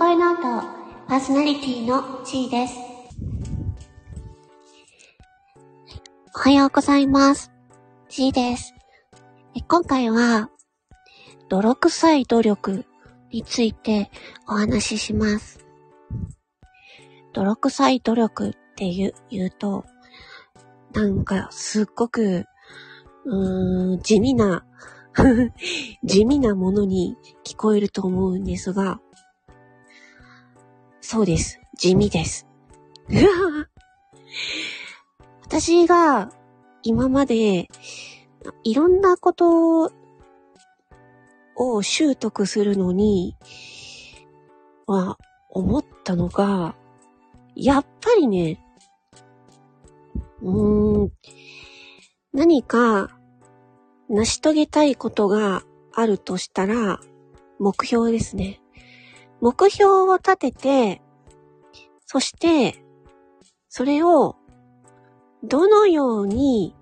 声ノートパーソナリティの G です。おはようございます。G です。今回は、泥臭い努力についてお話しします。泥臭い努力って言う言うと、なんかすっごく、うーん、地味な 地味なものに聞こえると思うんですが、そうです。地味です。私が今までいろんなことを習得するのには思ったのが、やっぱりね、うーん、何か成し遂げたいことがあるとしたら、目標ですね。目標を立てて、そして、それを、どのように、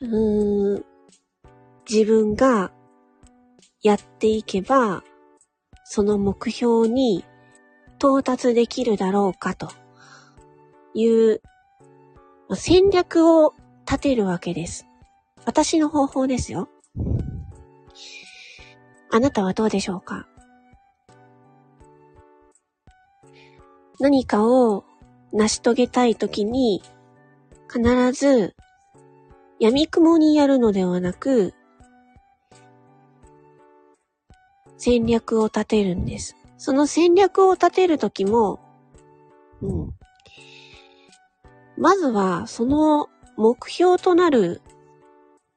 うーん、自分がやっていけば、その目標に到達できるだろうかという戦略を立てるわけです。私の方法ですよ。あなたはどうでしょうか？何かを成し遂げたいときに、必ず、闇雲にやるのではなく、戦略を立てるんです。その戦略を立てるときも、うん。まずは、その目標となる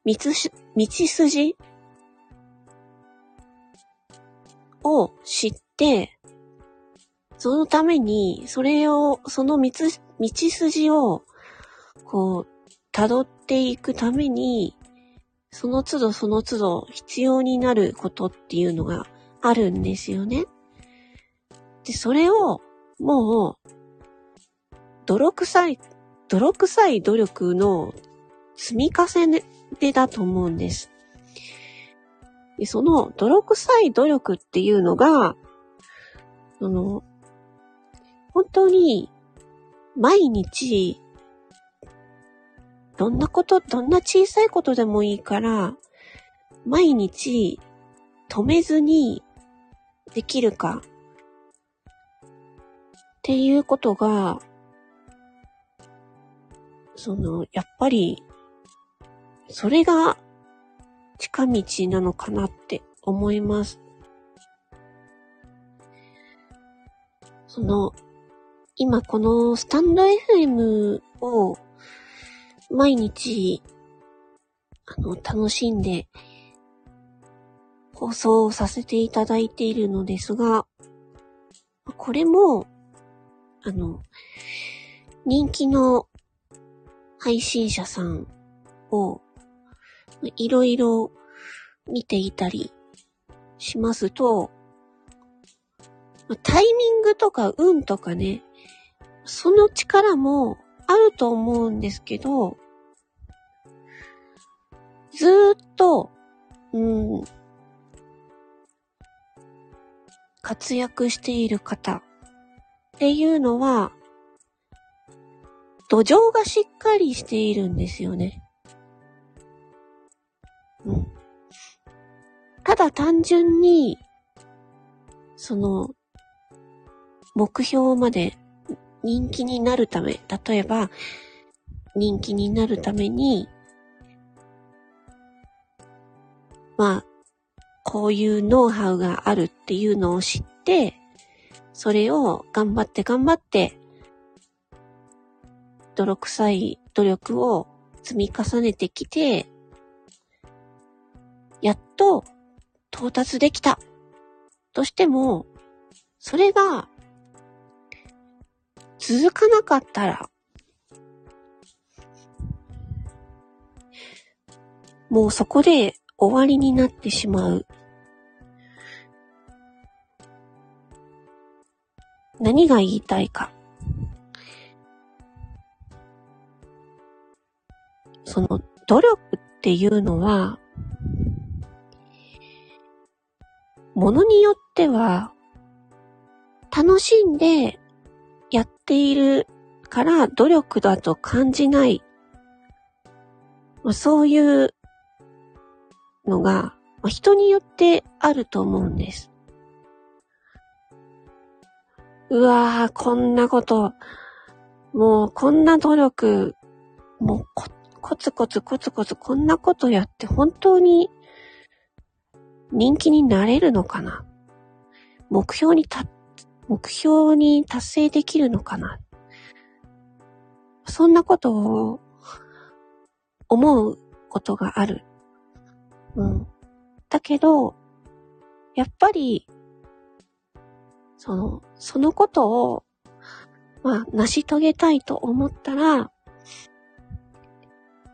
道筋を知って、そのために、それを、その道、筋を、こう、辿っていくために、その都度その都度必要になることっていうのがあるんですよね。で、それを、もう、泥臭い、泥臭い努力の積み重ねだと思うんです。で、その泥臭い努力っていうのが、その、本当に毎日、どんなこと、どんな小さいことでもいいから、毎日止めずにできるかっていうことが、その、やっぱりそれが近道なのかなって思います。その、今このスタンド FM を毎日、あの、楽しんで放送させていただいているのですが、これも、あの、人気の配信者さんをいろいろ見ていたりしますと、タイミングとか運とかね、その力もあると思うんですけど、ずーっと、うん、活躍している方っていうのは、土壌がしっかりしているんですよね。うん。ただ単純に、その、目標まで人気になるため、例えば、人気になるために、まあ、こういうノウハウがあるっていうのを知って、それを頑張って頑張って、泥臭い努力を積み重ねてきて、やっと到達できたとしても、それが続かなかったら、もうそこで終わりになってしまう。何が言いたいか。その努力っていうのは、ものによっては、楽しんでやっているから努力だと感じない。そういうのが人によってあると思うんです。うわぁ、こんなこと、もうこんな努力、もうこコツコツコツコツこんなことやって本当に人気になれるのかな目標にた、目標に達成できるのかな？そんなことを思うことがある。うん。だけど、やっぱり、その、そのことを、まあ、成し遂げたいと思ったら、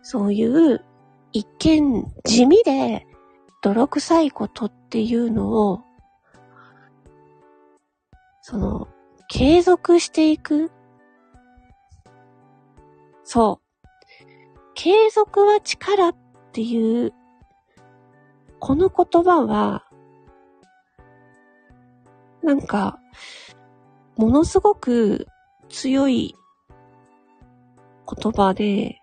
そういう一見地味で泥臭いことっていうのを、その、継続していく？そう。継続は力っていう、この言葉は、なんか、ものすごく強い言葉で、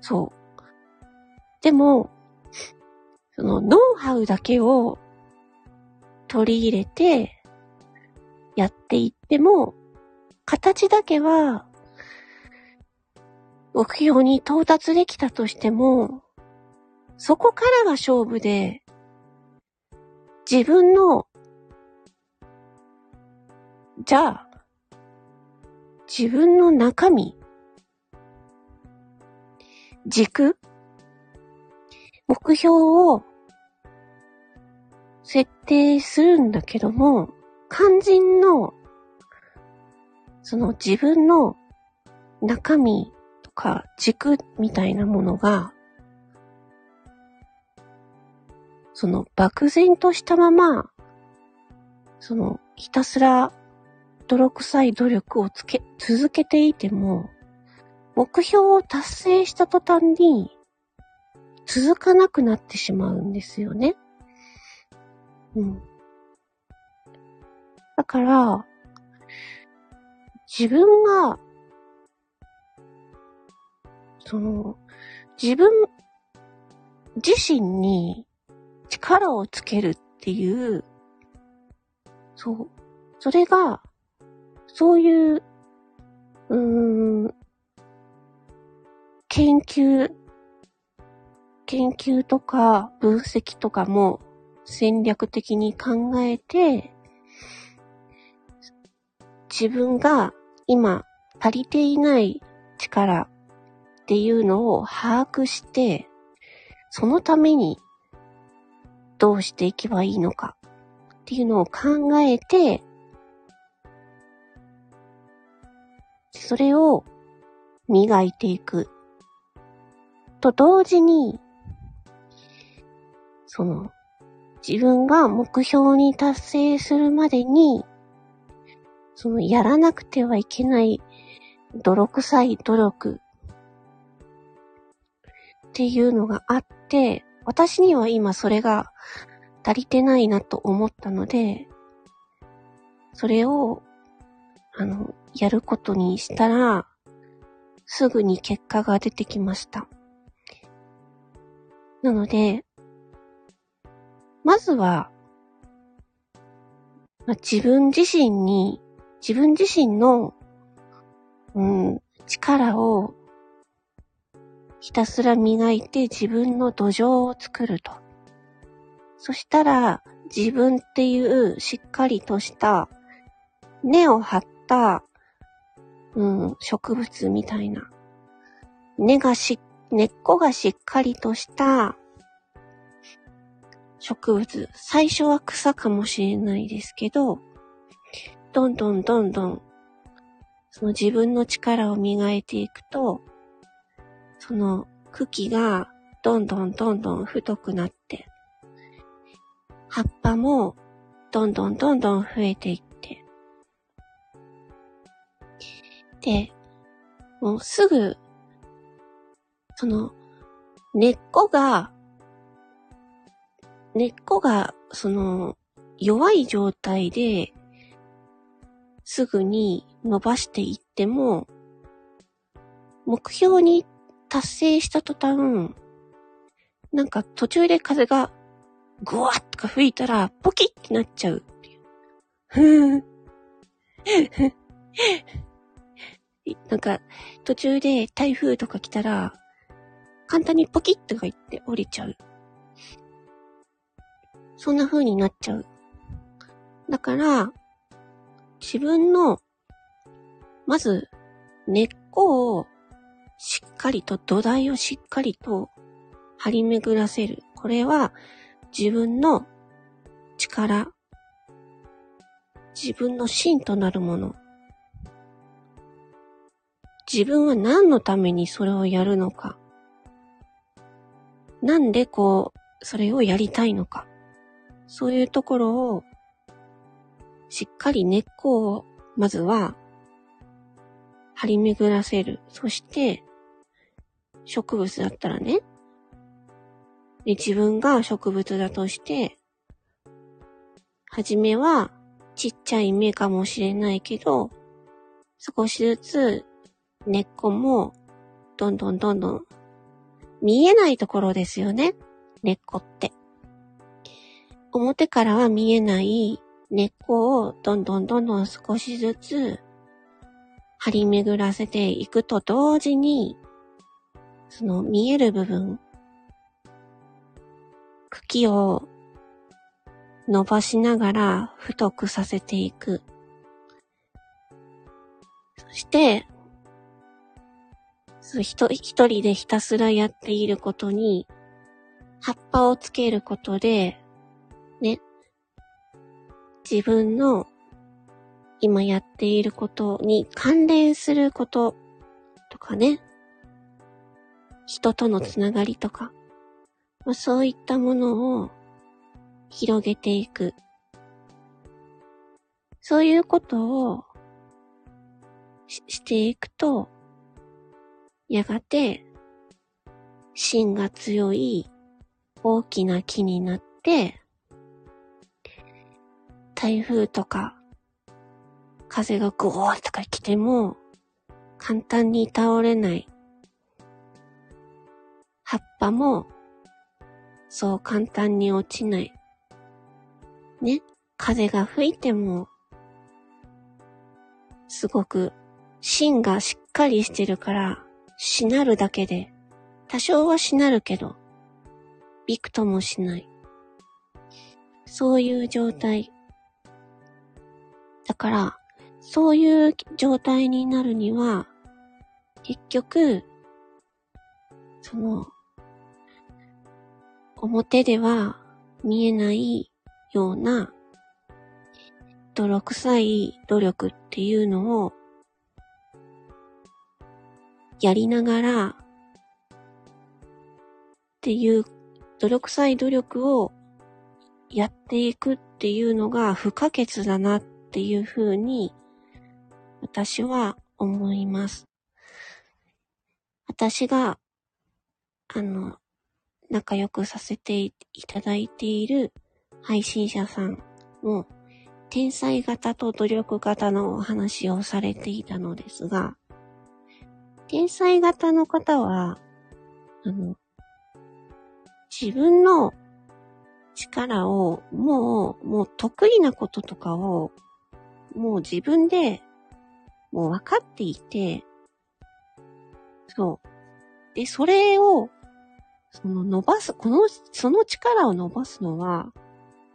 そう。でも、そのノウハウだけを取り入れてやっていっても、形だけは目標に到達できたとしても、そこからが勝負で、自分の、じゃあ、自分の中身、軸目標を設定するんだけども、肝心の、その自分の中身とか軸みたいなものが、その漠然としたまま、そのひたすら泥臭い努力をつけ、続けていても、目標を達成した途端に、続かなくなってしまうんですよね。うん。だから、自分が、その、自分自身に力をつけるっていう、そう。それが、そういう、うーん、研究研究とか分析とかも戦略的に考えて、自分が今足りていない力っていうのを把握して、そのためにどうしていけばいいのかっていうのを考えて、それを磨いていく。と同時に、その、自分が目標に達成するまでに、その、やらなくてはいけない泥臭い努力っていうのがあって、私には今それが足りてないなと思ったので、それを、あの、やることにしたら、すぐに結果が出てきました。なので、まずは、まあ、自分自身に、自分自身の、うん、力をひたすら磨いて自分の土壌を作ると。そしたら、自分っていうしっかりとした根を張った、うん、植物みたいな。根がし、根っこがしっかりとした植物、最初は草かもしれないですけど、どんどんどんどん、その自分の力を磨いていくと、その茎がどんどんどんどん太くなって、葉っぱもどんどんどんどん増えていって、で、もうすぐ、その根っこが根っこがその、弱い状態で、すぐに伸ばしていっても、目標に達成した途端、なんか途中で風がぐわっとか吹いたら、ポキってなっちゃうっていう。なんか、途中で台風とか来たら、簡単にポキッとか言って降りちゃう。そんな風になっちゃう。だから、自分の、まず、根っこをしっかりと、土台をしっかりと張り巡らせる。これは自分の力、自分の芯となるもの。自分は何のためにそれをやるのか。なんでこう、それをやりたいのか。そういうところを、しっかり根っこを、まずは、張り巡らせる。そして、植物だったらね。で、自分が植物だとして、はじめはちっちゃい芽かもしれないけど、少しずつ根っこもどんどんどんどん見えないところですよね。根っこって。表からは見えない根っこをどんどんどんどん少しずつ張り巡らせていくと同時に、その見える部分、茎を伸ばしながら太くさせていく。そして、一人でひたすらやっていることに、葉っぱをつけることで、自分の今やっていることに関連することとかね、人とのつながりとか、まあ、そういったものを広げていく。そういうことをししていくと、やがて芯が強い大きな木になって、台風とか風がゴーとか来ても簡単に倒れない葉っぱも、そう簡単に落ちない。ね、風が吹いても、すごく芯がしっかりしてるから、しなるだけで、多少はしなるけど、びくともしない。そういう状態。だから、そういう状態になるには、結局、その、表では見えないような泥臭い努力っていうのをやりながらっていう泥臭い努力をやっていくっていうのが不可欠だなっっていうふうに私は思います。私があの、仲良くさせていただいている配信者さんも、天才型と努力型のお話をされていたのですが、天才型の方は、あの、自分の力をもう、もう得意なこととかを、もう自分で、もう分かっていて、そう。で、それをその伸ばす、この、その力を伸ばすのは、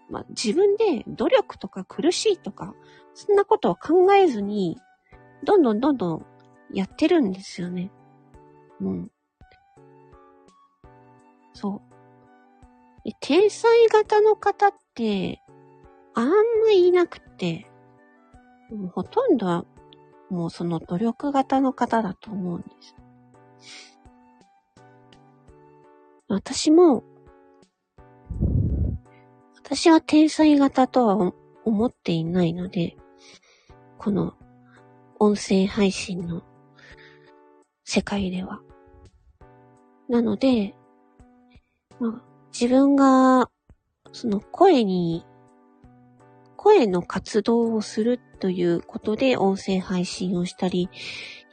まあ、自分で努力とか苦しいとか、そんなことを考えずに、どんどんどんどんやってるんですよね。うん。そう。天才型の方って、あんまいなくて、もほとんどは、もうその努力型の方だと思うんです。私も、私は天才型とは思っていないので、この音声配信の世界では。なので、まあ、自分がその声に、声の活動をするということで音声配信をしたり、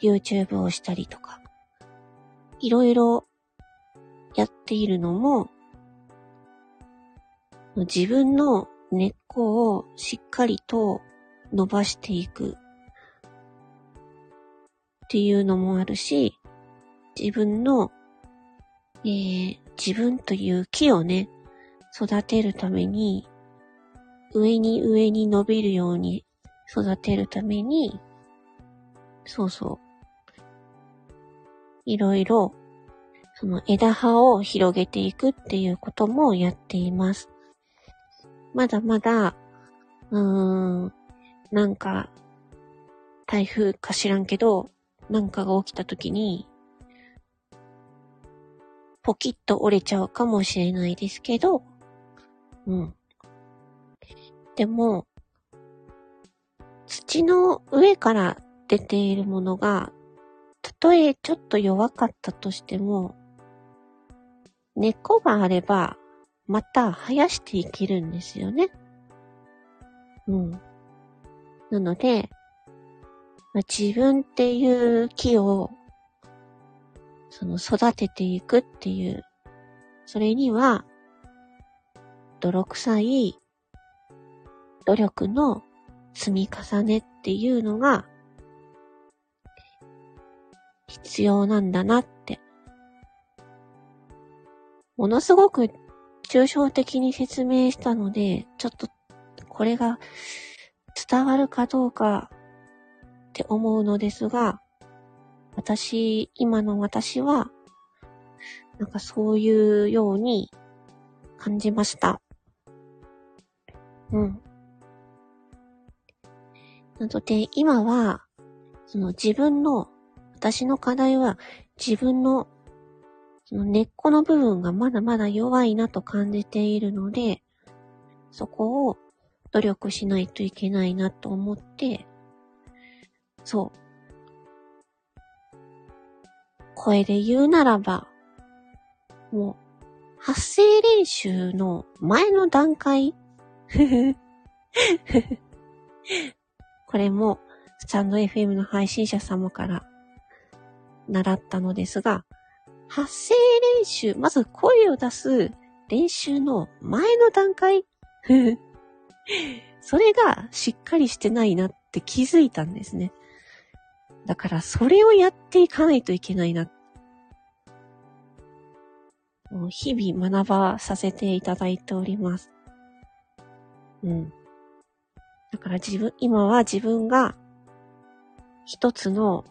YouTube をしたりとか、いろいろやっているのも、自分の根っこをしっかりと伸ばしていくっていうのもあるし、自分の、えー、自分という木をね、育てるために、上に上に伸びるように育てるために、そうそう。いろいろ、その枝葉を広げていくっていうこともやっています。まだまだ、うーん、なんか、台風か知らんけど、なんかが起きた時に、ポキッと折れちゃうかもしれないですけど、うん。でも、土の上から出ているものが、たとえちょっと弱かったとしても、根っこがあれば、また生やしていけるんですよね。うん。なので、ま、自分っていう木をその育てていくっていう、それには、泥臭い努力の積み重ねっていうのが必要なんだなって。ものすごく抽象的に説明したので、ちょっとこれが伝わるかどうかって思うのですが、私、今の私は、なんかそういうように感じました。うん。なので、今は、その自分の、私の課題は自分の、その根っこの部分がまだまだ弱いなと感じているので、そこを努力しないといけないなと思って、そう、声で言うならば、もう、発声練習の前の段階。これも、スタンド FM の配信者様から習ったのですが、発声練習、まず声を出す練習の前の段階 それがしっかりしてないなって気づいたんですね。だからそれをやっていかないといけないな。もう日々学ばさせていただいております。うん。だから自分、今は自分が一つの、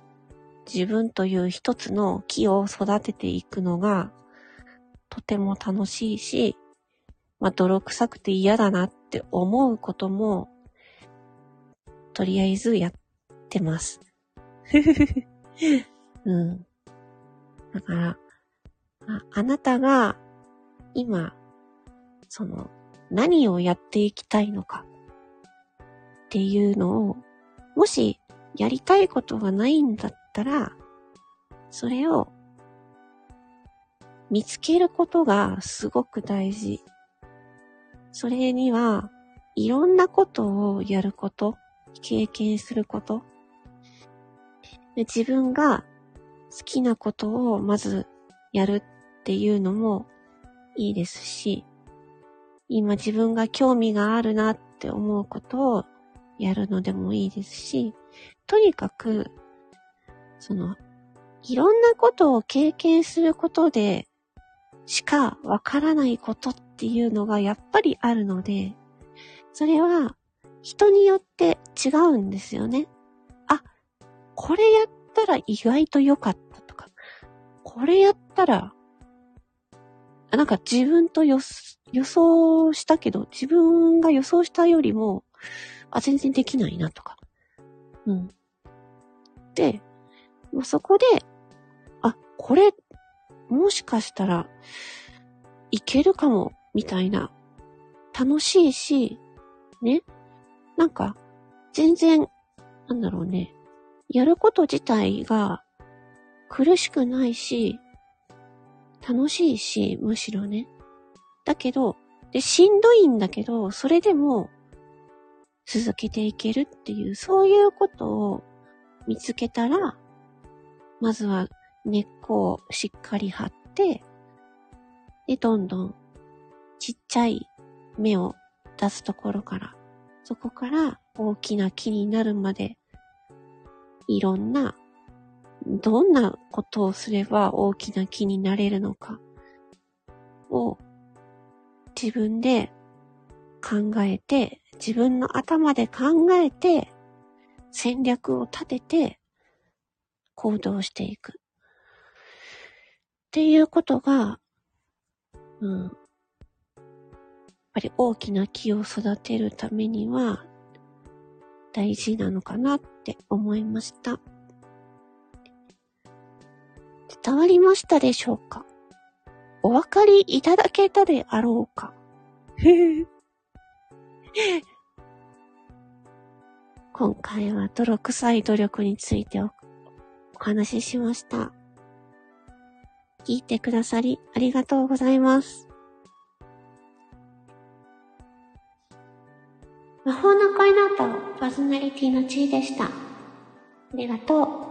自分という一つの木を育てていくのがとても楽しいし、まあ、泥臭くて嫌だなって思うことも、とりあえずやってます。うん。だから、ああなたが今、その、何をやっていきたいのかっていうのを、もしやりたいことがないんだったら、それを見つけることがすごく大事。それには、いろんなことをやること、経験すること、自分が好きなことをまずやるっていうのもいいですし、今自分が興味があるなって思うことをやるのでもいいですし、とにかく、その、いろんなことを経験することでしかわからないことっていうのがやっぱりあるので、それは人によって違うんですよね。あこれやったら意外と良かったとか、これやったら、なんか自分と予想したけど、自分が予想したよりも、あ、全然できないなとか。うん。で、もうそこで、あ、これ、もしかしたらいけるかも、みたいな。楽しいし、ね。なんか、全然、なんだろうね。やること自体が苦しくないし、楽しいし、むしろね。だけど、で、しんどいんだけど、それでも続けていけるっていう、そういうことを見つけたら、まずは根っこをしっかり張って、で、どんどんちっちゃい芽を出すところから、そこから大きな木になるまで、いろんな、どんなことをすれば大きな木になれるのかを自分で考えて、自分の頭で考えて、戦略を立てて行動していく。っていうことが、うん。やっぱり大きな木を育てるためには大事なのかなって思いました。伝わりましたでしょうか？お分かりいただけたであろうか？今回は泥臭い努力についてお話ししました。聞いてくださりありがとうございます。魔法の恋ノートパーソナリティの地位でした。ありがとう。